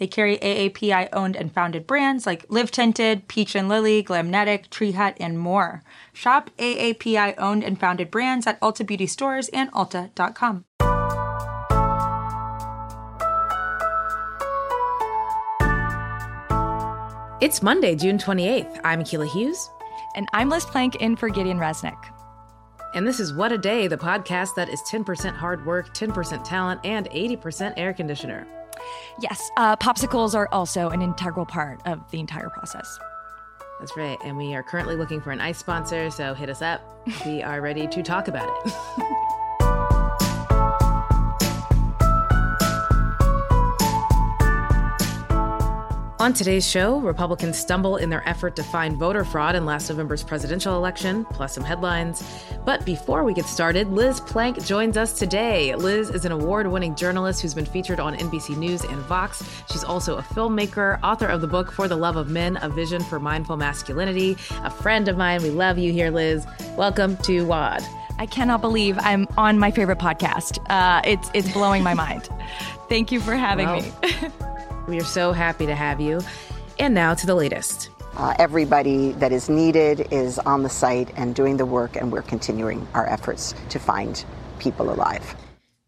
They carry AAPI owned and founded brands like Live Tinted, Peach and Lily, Glamnetic, Tree Hut, and more. Shop AAPI owned and founded brands at Ulta Beauty stores and Ulta.com. It's Monday, June 28th. I'm Akilah Hughes. And I'm Liz Plank in for Gideon Resnick. And this is What a Day, the podcast that is 10% hard work, 10% talent, and 80% air conditioner. Yes, uh, popsicles are also an integral part of the entire process. That's right. And we are currently looking for an ice sponsor, so hit us up. we are ready to talk about it. On today's show, Republicans stumble in their effort to find voter fraud in last November's presidential election, plus some headlines. But before we get started, Liz Plank joins us today. Liz is an award winning journalist who's been featured on NBC News and Vox. She's also a filmmaker, author of the book For the Love of Men A Vision for Mindful Masculinity, a friend of mine. We love you here, Liz. Welcome to WAD. I cannot believe I'm on my favorite podcast. Uh, it's, it's blowing my mind. Thank you for having well. me. We are so happy to have you. And now to the latest. Uh, everybody that is needed is on the site and doing the work, and we're continuing our efforts to find people alive.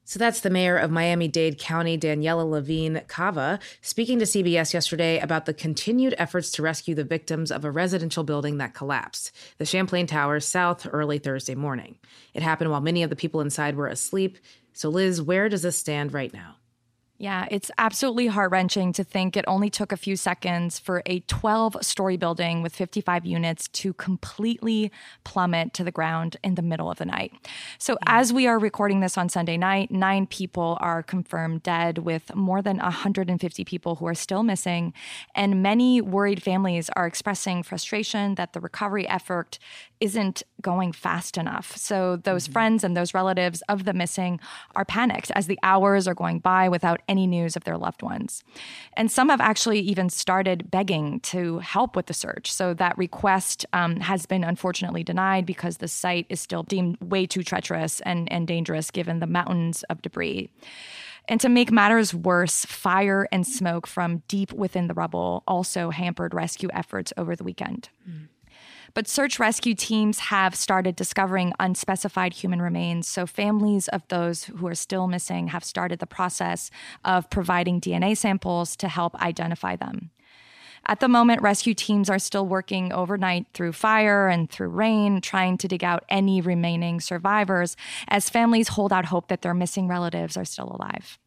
So that's the mayor of Miami Dade County, Daniela Levine Cava, speaking to CBS yesterday about the continued efforts to rescue the victims of a residential building that collapsed, the Champlain Towers South, early Thursday morning. It happened while many of the people inside were asleep. So, Liz, where does this stand right now? Yeah, it's absolutely heart wrenching to think it only took a few seconds for a 12 story building with 55 units to completely plummet to the ground in the middle of the night. So, yeah. as we are recording this on Sunday night, nine people are confirmed dead, with more than 150 people who are still missing. And many worried families are expressing frustration that the recovery effort isn't going fast enough. So, those mm-hmm. friends and those relatives of the missing are panicked as the hours are going by without any news of their loved ones. And some have actually even started begging to help with the search. So that request um, has been unfortunately denied because the site is still deemed way too treacherous and, and dangerous given the mountains of debris. And to make matters worse, fire and smoke from deep within the rubble also hampered rescue efforts over the weekend. Mm. But search rescue teams have started discovering unspecified human remains. So families of those who are still missing have started the process of providing DNA samples to help identify them. At the moment, rescue teams are still working overnight through fire and through rain, trying to dig out any remaining survivors as families hold out hope that their missing relatives are still alive.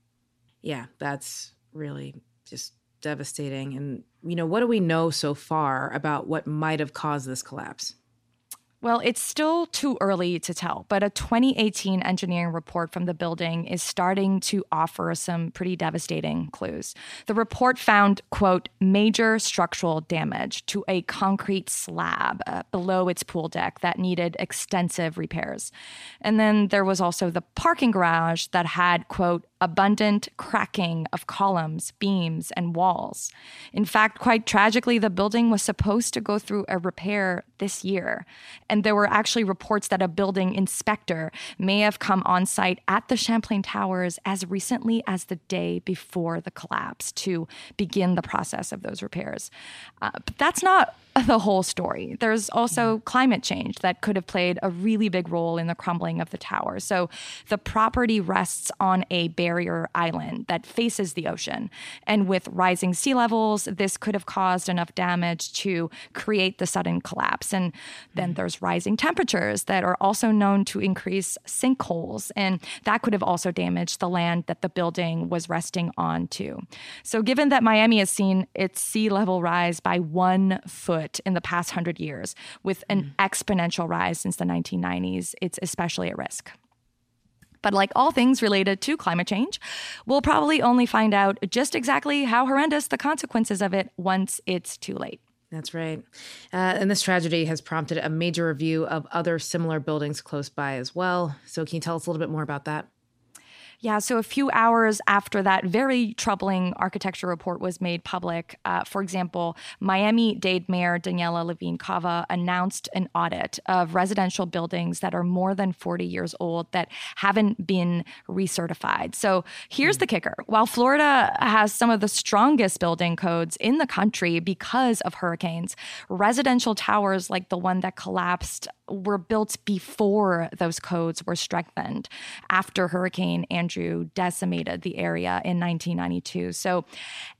Yeah, that's really just devastating. And, you know, what do we know so far about what might have caused this collapse? Well, it's still too early to tell, but a 2018 engineering report from the building is starting to offer some pretty devastating clues. The report found, quote, major structural damage to a concrete slab uh, below its pool deck that needed extensive repairs. And then there was also the parking garage that had, quote, abundant cracking of columns, beams, and walls. In fact, quite tragically, the building was supposed to go through a repair this year. And there were actually reports that a building inspector may have come on site at the Champlain Towers as recently as the day before the collapse to begin the process of those repairs. Uh, but that's not the whole story. There's also climate change that could have played a really big role in the crumbling of the tower. So the property rests on a barrier island that faces the ocean. And with rising sea levels, this could have caused enough damage to create the sudden collapse. And then mm. there's rising temperatures that are also known to increase sinkholes. And that could have also damaged the land that the building was resting on, too. So given that Miami has seen its sea level rise by one foot, foot in the past hundred years, with an mm. exponential rise since the 1990s. It's especially at risk. But like all things related to climate change, we'll probably only find out just exactly how horrendous the consequences of it once it's too late. That's right. Uh, and this tragedy has prompted a major review of other similar buildings close by as well. So, can you tell us a little bit more about that? Yeah, so a few hours after that very troubling architecture report was made public, uh, for example, Miami Dade Mayor Daniela Levine Cava announced an audit of residential buildings that are more than 40 years old that haven't been recertified. So here's the kicker while Florida has some of the strongest building codes in the country because of hurricanes, residential towers like the one that collapsed were built before those codes were strengthened after Hurricane Andrew decimated the area in 1992. So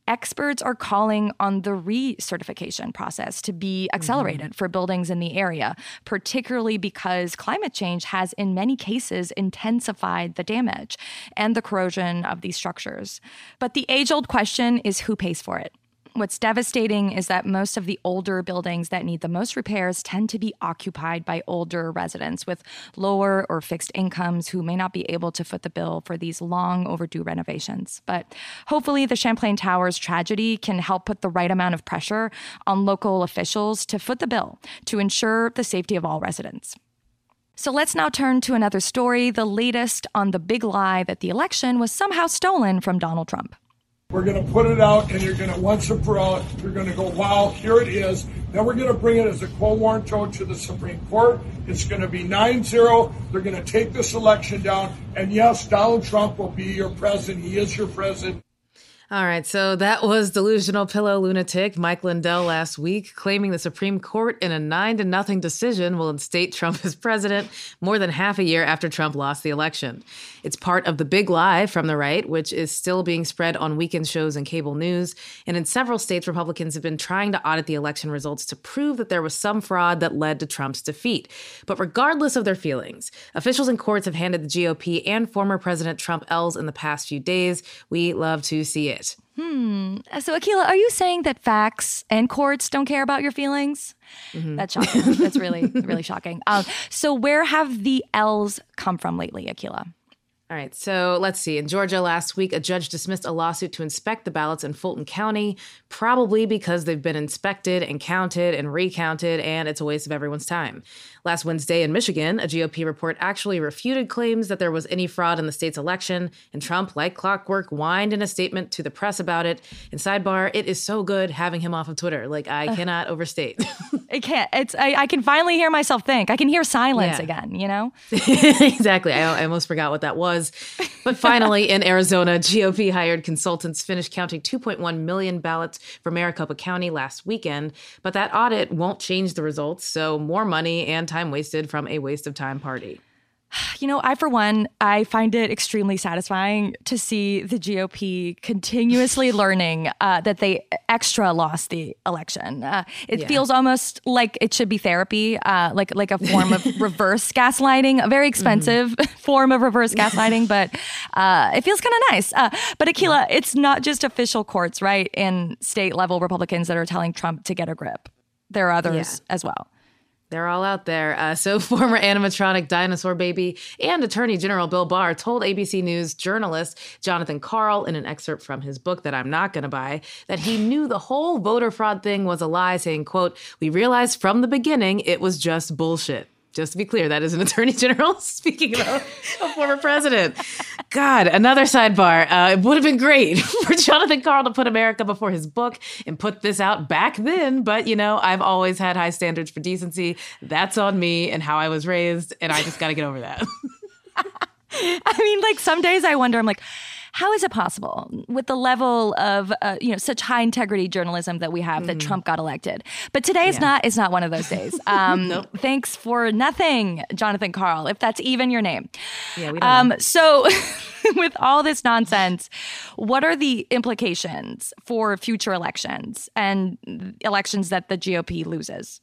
experts are calling on the recertification process to be accelerated mm-hmm. for buildings in the area, particularly because climate change has, in many cases, intensified the damage and the corrosion of these structures. But the age old question is who pays for it? What's devastating is that most of the older buildings that need the most repairs tend to be occupied by older residents with lower or fixed incomes who may not be able to foot the bill for these long overdue renovations. But hopefully, the Champlain Towers tragedy can help put the right amount of pressure on local officials to foot the bill to ensure the safety of all residents. So let's now turn to another story, the latest on the big lie that the election was somehow stolen from Donald Trump. We're going to put it out, and you're going to, once and for all, you're going to go, wow, here it is. Then we're going to bring it as a quo warranto to the Supreme Court. It's going to be 9 0. They're going to take this election down. And yes, Donald Trump will be your president. He is your president. All right, so that was delusional pillow lunatic Mike Lindell last week, claiming the Supreme Court in a nine to nothing decision will instate Trump as president more than half a year after Trump lost the election. It's part of the big lie from the right, which is still being spread on weekend shows and cable news. And in several states, Republicans have been trying to audit the election results to prove that there was some fraud that led to Trump's defeat. But regardless of their feelings, officials in courts have handed the GOP and former President Trump L's in the past few days. We love to see it it. Hmm. So, Akilah, are you saying that facts and courts don't care about your feelings? Mm-hmm. That's shocking. That's really, really shocking. Um, so, where have the L's come from lately, Akilah? All right, so let's see. In Georgia last week, a judge dismissed a lawsuit to inspect the ballots in Fulton County, probably because they've been inspected and counted and recounted, and it's a waste of everyone's time. Last Wednesday in Michigan, a GOP report actually refuted claims that there was any fraud in the state's election, and Trump, like clockwork, whined in a statement to the press about it. And sidebar, it is so good having him off of Twitter. Like I uh, cannot overstate. I can't. It's I, I, can finally hear myself think. I can hear silence yeah. again. You know. exactly. I, I almost forgot what that was. But finally, in Arizona, GOP hired consultants finished counting 2.1 million ballots for Maricopa County last weekend. But that audit won't change the results. So more money and time wasted from a waste of time party. You know, I, for one, I find it extremely satisfying to see the GOP continuously learning uh, that they extra lost the election. Uh, it yeah. feels almost like it should be therapy, uh, like like a form of reverse gaslighting, a very expensive mm-hmm. form of reverse gaslighting, but uh, it feels kind of nice. Uh, but Akilah, it's not just official courts, right, and state level Republicans that are telling Trump to get a grip. There are others yeah. as well. They're all out there. Uh, so, former animatronic dinosaur baby and Attorney General Bill Barr told ABC News journalist Jonathan Karl in an excerpt from his book that I'm not going to buy that he knew the whole voter fraud thing was a lie, saying, "quote We realized from the beginning it was just bullshit." Just to be clear, that is an attorney general speaking about a former president. God, another sidebar. Uh, it would have been great for Jonathan Karl to put America before his book and put this out back then. But, you know, I've always had high standards for decency. That's on me and how I was raised. And I just got to get over that. I mean, like some days I wonder, I'm like, how is it possible with the level of uh, you know such high integrity journalism that we have mm. that Trump got elected? But today is yeah. not is not one of those days. Um, nope. Thanks for nothing, Jonathan Karl, if that's even your name. Yeah, we don't um, know. So. with all this nonsense, what are the implications for future elections and elections that the GOP loses?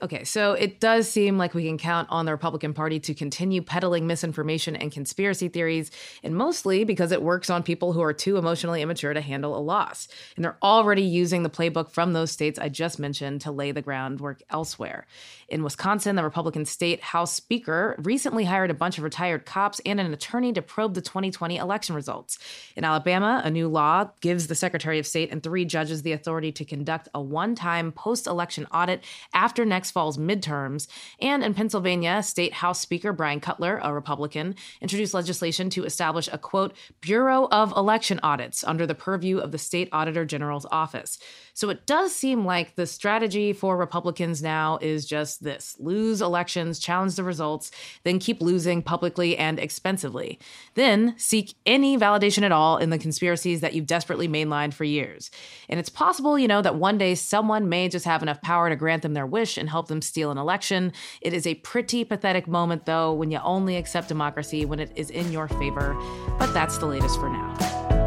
Okay, so it does seem like we can count on the Republican Party to continue peddling misinformation and conspiracy theories, and mostly because it works on people who are too emotionally immature to handle a loss. And they're already using the playbook from those states I just mentioned to lay the groundwork elsewhere. In Wisconsin, the Republican state House Speaker recently hired a bunch of retired cops and an attorney to probe the 2020 election results. In Alabama, a new law gives the Secretary of State and three judges the authority to conduct a one time post election audit after next fall's midterms. And in Pennsylvania, State House Speaker Bryan Cutler, a Republican, introduced legislation to establish a quote, Bureau of Election Audits under the purview of the State Auditor General's office. So it does seem like the strategy for Republicans now is just this lose elections, challenge the results, then keep losing publicly and expensively. Then seek any validation at all in the conspiracies that you've desperately mainlined for years. And it's possible, you know, that one day someone may just have enough power to grant them their wish and help them steal an election. It is a pretty pathetic moment, though, when you only accept democracy when it is in your favor. But that's the latest for now.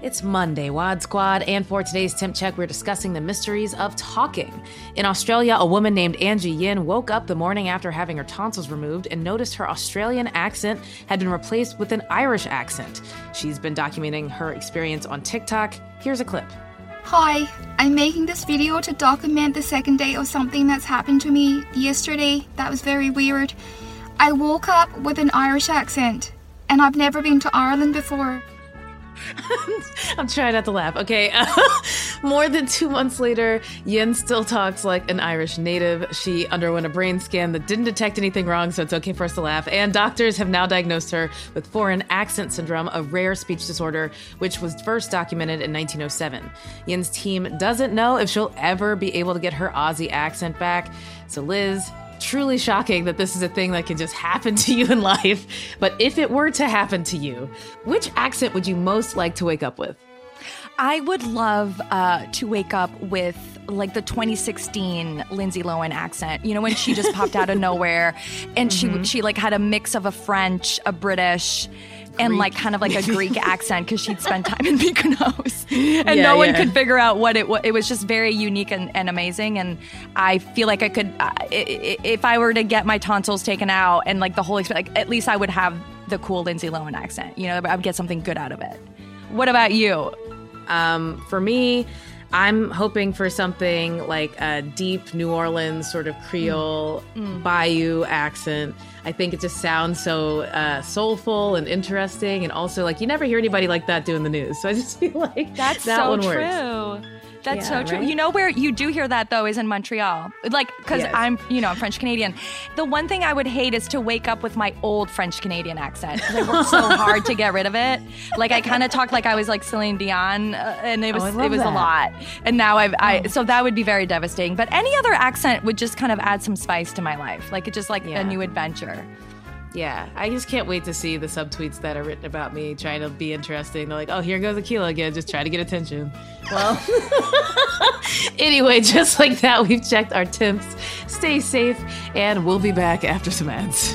It's Monday, WAD Squad, and for today's Temp Check, we're discussing the mysteries of talking. In Australia, a woman named Angie Yen woke up the morning after having her tonsils removed and noticed her Australian accent had been replaced with an Irish accent. She's been documenting her experience on TikTok. Here's a clip. Hi, I'm making this video to document the second day of something that's happened to me yesterday that was very weird. I woke up with an Irish accent, and I've never been to Ireland before. I'm trying not to laugh. Okay. Uh, more than two months later, Yen still talks like an Irish native. She underwent a brain scan that didn't detect anything wrong, so it's okay for us to laugh. And doctors have now diagnosed her with foreign accent syndrome, a rare speech disorder, which was first documented in 1907. Yen's team doesn't know if she'll ever be able to get her Aussie accent back. So, Liz, truly shocking that this is a thing that can just happen to you in life. But if it were to happen to you, which accent would you most like to wake up with? I would love uh, to wake up with like the 2016 Lindsay Lohan accent. You know when she just popped out of nowhere, and mm-hmm. she she like had a mix of a French, a British, and like kind of like a Greek accent because she'd spent time in Mykonos, and yeah, no one yeah. could figure out what it was. It was just very unique and, and amazing. And I feel like I could, uh, if I were to get my tonsils taken out and like the whole experience, like at least I would have the cool Lindsay Lohan accent. You know, I would get something good out of it. What about you? Um, for me, I'm hoping for something like a deep New Orleans sort of Creole mm. bayou accent. I think it just sounds so uh, soulful and interesting, and also like you never hear anybody like that doing the news. So I just feel like that's that so one true. Works. That's yeah, so true. Right? You know where you do hear that though is in Montreal. Like cuz yes. I'm, you know, I'm French Canadian. The one thing I would hate is to wake up with my old French Canadian accent I worked so hard to get rid of it. Like I kind of talked like I was like Celine Dion uh, and it was oh, it was that. a lot. And now I've I oh. so that would be very devastating. But any other accent would just kind of add some spice to my life. Like it's just like yeah. a new adventure. Yeah, I just can't wait to see the subtweets that are written about me trying to be interesting. They're like, oh, here goes Akilah again, just trying to get attention. Well, anyway, just like that, we've checked our temps. Stay safe, and we'll be back after some ads.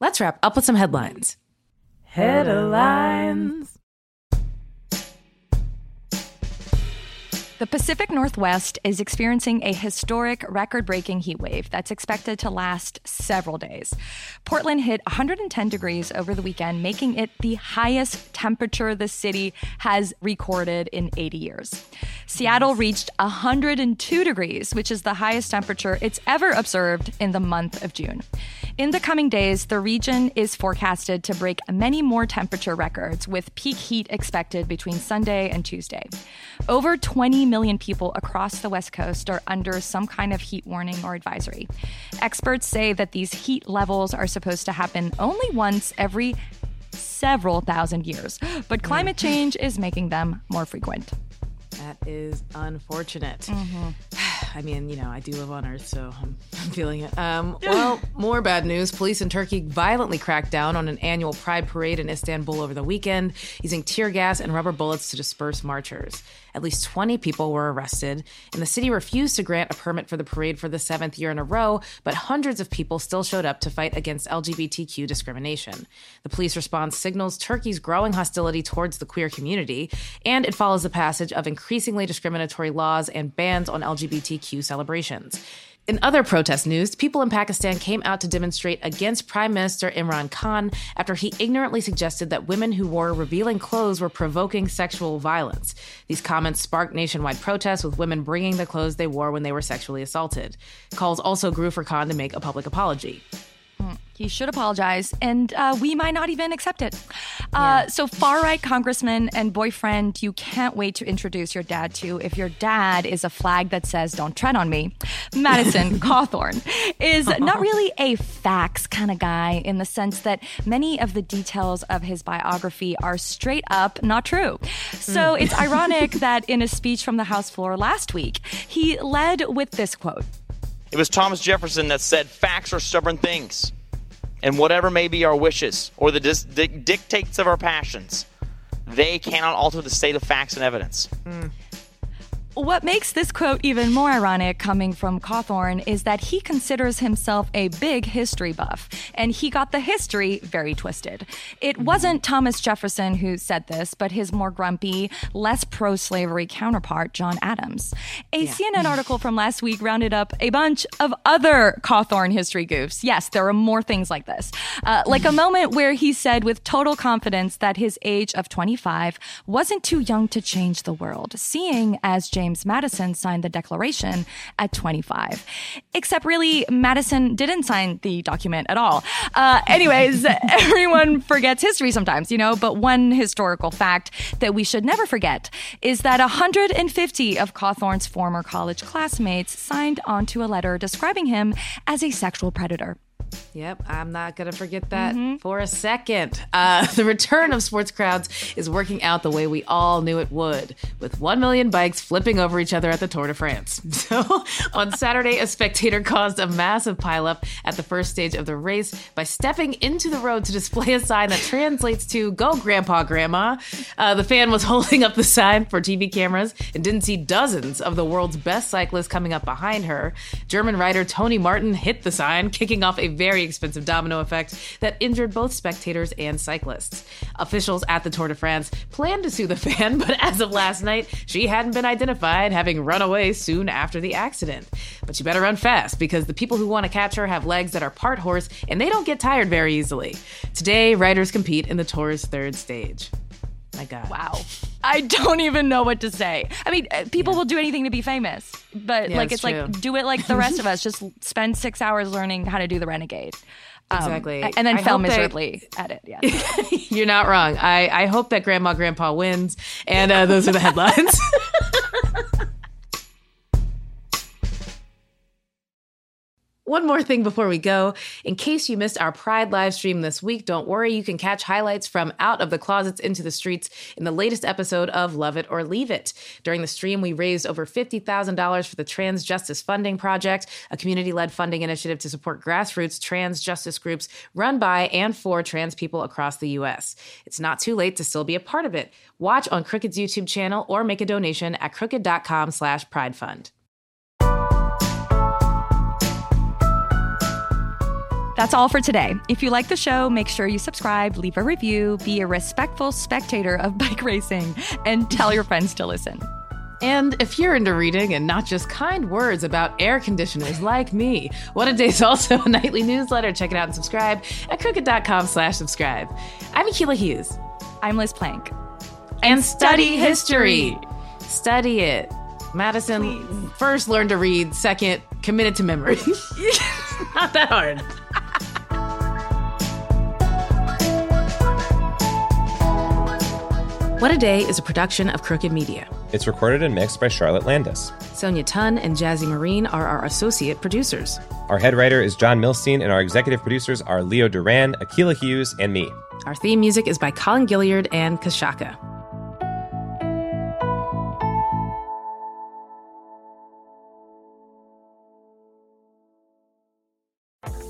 Let's wrap up with some headlines. Headlines. The Pacific Northwest is experiencing a historic record breaking heat wave that's expected to last several days. Portland hit 110 degrees over the weekend, making it the highest temperature the city has recorded in 80 years. Seattle reached 102 degrees, which is the highest temperature it's ever observed in the month of June. In the coming days, the region is forecasted to break many more temperature records, with peak heat expected between Sunday and Tuesday. Over 20 million people across the West Coast are under some kind of heat warning or advisory. Experts say that these heat levels are supposed to happen only once every several thousand years, but climate change is making them more frequent. That is unfortunate. Mm-hmm. I mean, you know, I do live on Earth, so I'm, I'm feeling it. Um, well, more bad news. Police in Turkey violently cracked down on an annual pride parade in Istanbul over the weekend, using tear gas and rubber bullets to disperse marchers. At least 20 people were arrested, and the city refused to grant a permit for the parade for the seventh year in a row, but hundreds of people still showed up to fight against LGBTQ discrimination. The police response signals Turkey's growing hostility towards the queer community, and it follows the passage of increasingly discriminatory laws and bans on LGBTQ celebrations. In other protest news, people in Pakistan came out to demonstrate against Prime Minister Imran Khan after he ignorantly suggested that women who wore revealing clothes were provoking sexual violence. These comments sparked nationwide protests, with women bringing the clothes they wore when they were sexually assaulted. Calls also grew for Khan to make a public apology. He should apologize, and uh, we might not even accept it. Uh, So, far right congressman and boyfriend, you can't wait to introduce your dad to if your dad is a flag that says, Don't tread on me. Madison Cawthorn is not really a facts kind of guy in the sense that many of the details of his biography are straight up not true. So, hmm. it's ironic that in a speech from the House floor last week, he led with this quote. It was Thomas Jefferson that said, Facts are stubborn things and whatever may be our wishes or the dis- dictates of our passions, they cannot alter the state of facts and evidence. Mm. What makes this quote even more ironic coming from Cawthorn is that he considers himself a big history buff, and he got the history very twisted. It mm-hmm. wasn't Thomas Jefferson who said this, but his more grumpy, less pro slavery counterpart, John Adams. A yeah. CNN article from last week rounded up a bunch of other Cawthorn history goofs. Yes, there are more things like this. Uh, like a moment where he said with total confidence that his age of 25 wasn't too young to change the world, seeing as James James Madison signed the Declaration at 25. Except, really, Madison didn't sign the document at all. Uh, anyways, everyone forgets history sometimes, you know, but one historical fact that we should never forget is that 150 of Cawthorn's former college classmates signed onto a letter describing him as a sexual predator. Yep, I'm not going to forget that mm-hmm. for a second. Uh, the return of sports crowds is working out the way we all knew it would, with 1 million bikes flipping over each other at the Tour de France. So, on Saturday, a spectator caused a massive pileup at the first stage of the race by stepping into the road to display a sign that translates to Go Grandpa, Grandma. Uh, the fan was holding up the sign for TV cameras and didn't see dozens of the world's best cyclists coming up behind her. German rider Tony Martin hit the sign, kicking off a very expensive domino effect that injured both spectators and cyclists. Officials at the Tour de France planned to sue the fan, but as of last night, she hadn't been identified, having run away soon after the accident. But she better run fast because the people who want to catch her have legs that are part horse and they don't get tired very easily. Today, riders compete in the Tour's third stage. My God. Wow. I don't even know what to say. I mean, uh, people yeah. will do anything to be famous, but yeah, like it's, it's like do it like the rest of us. Just spend six hours learning how to do the renegade. Um, exactly. And then I fail miserably at it. Yeah. You're not wrong. I, I hope that Grandma Grandpa wins. And uh, those are the headlines. One more thing before we go. In case you missed our Pride live stream this week, don't worry, you can catch highlights from Out of the Closets into the Streets in the latest episode of Love It or Leave It. During the stream, we raised over $50,000 for the Trans Justice Funding Project, a community led funding initiative to support grassroots trans justice groups run by and for trans people across the U.S. It's not too late to still be a part of it. Watch on Crooked's YouTube channel or make a donation at crooked.com slash pridefund. That's all for today. If you like the show, make sure you subscribe, leave a review, be a respectful spectator of bike racing, and tell your friends to listen. And if you're into reading and not just kind words about air conditioners like me, What a Day is also a nightly newsletter. Check it out and subscribe at crooked.com slash subscribe. I'm Akilah Hughes. I'm Liz Plank. And, and study history. Study it. Madison, Please. first learn to read, second, committed to memory. It's not that hard. What a Day is a production of Crooked Media. It's recorded and mixed by Charlotte Landes. Sonia Tun and Jazzy Marine are our associate producers. Our head writer is Jon Milstein, and our executive producers are Leo Duran, Akilah Hughes, and me. Our theme music is by Colin Gilliard and Kashaka.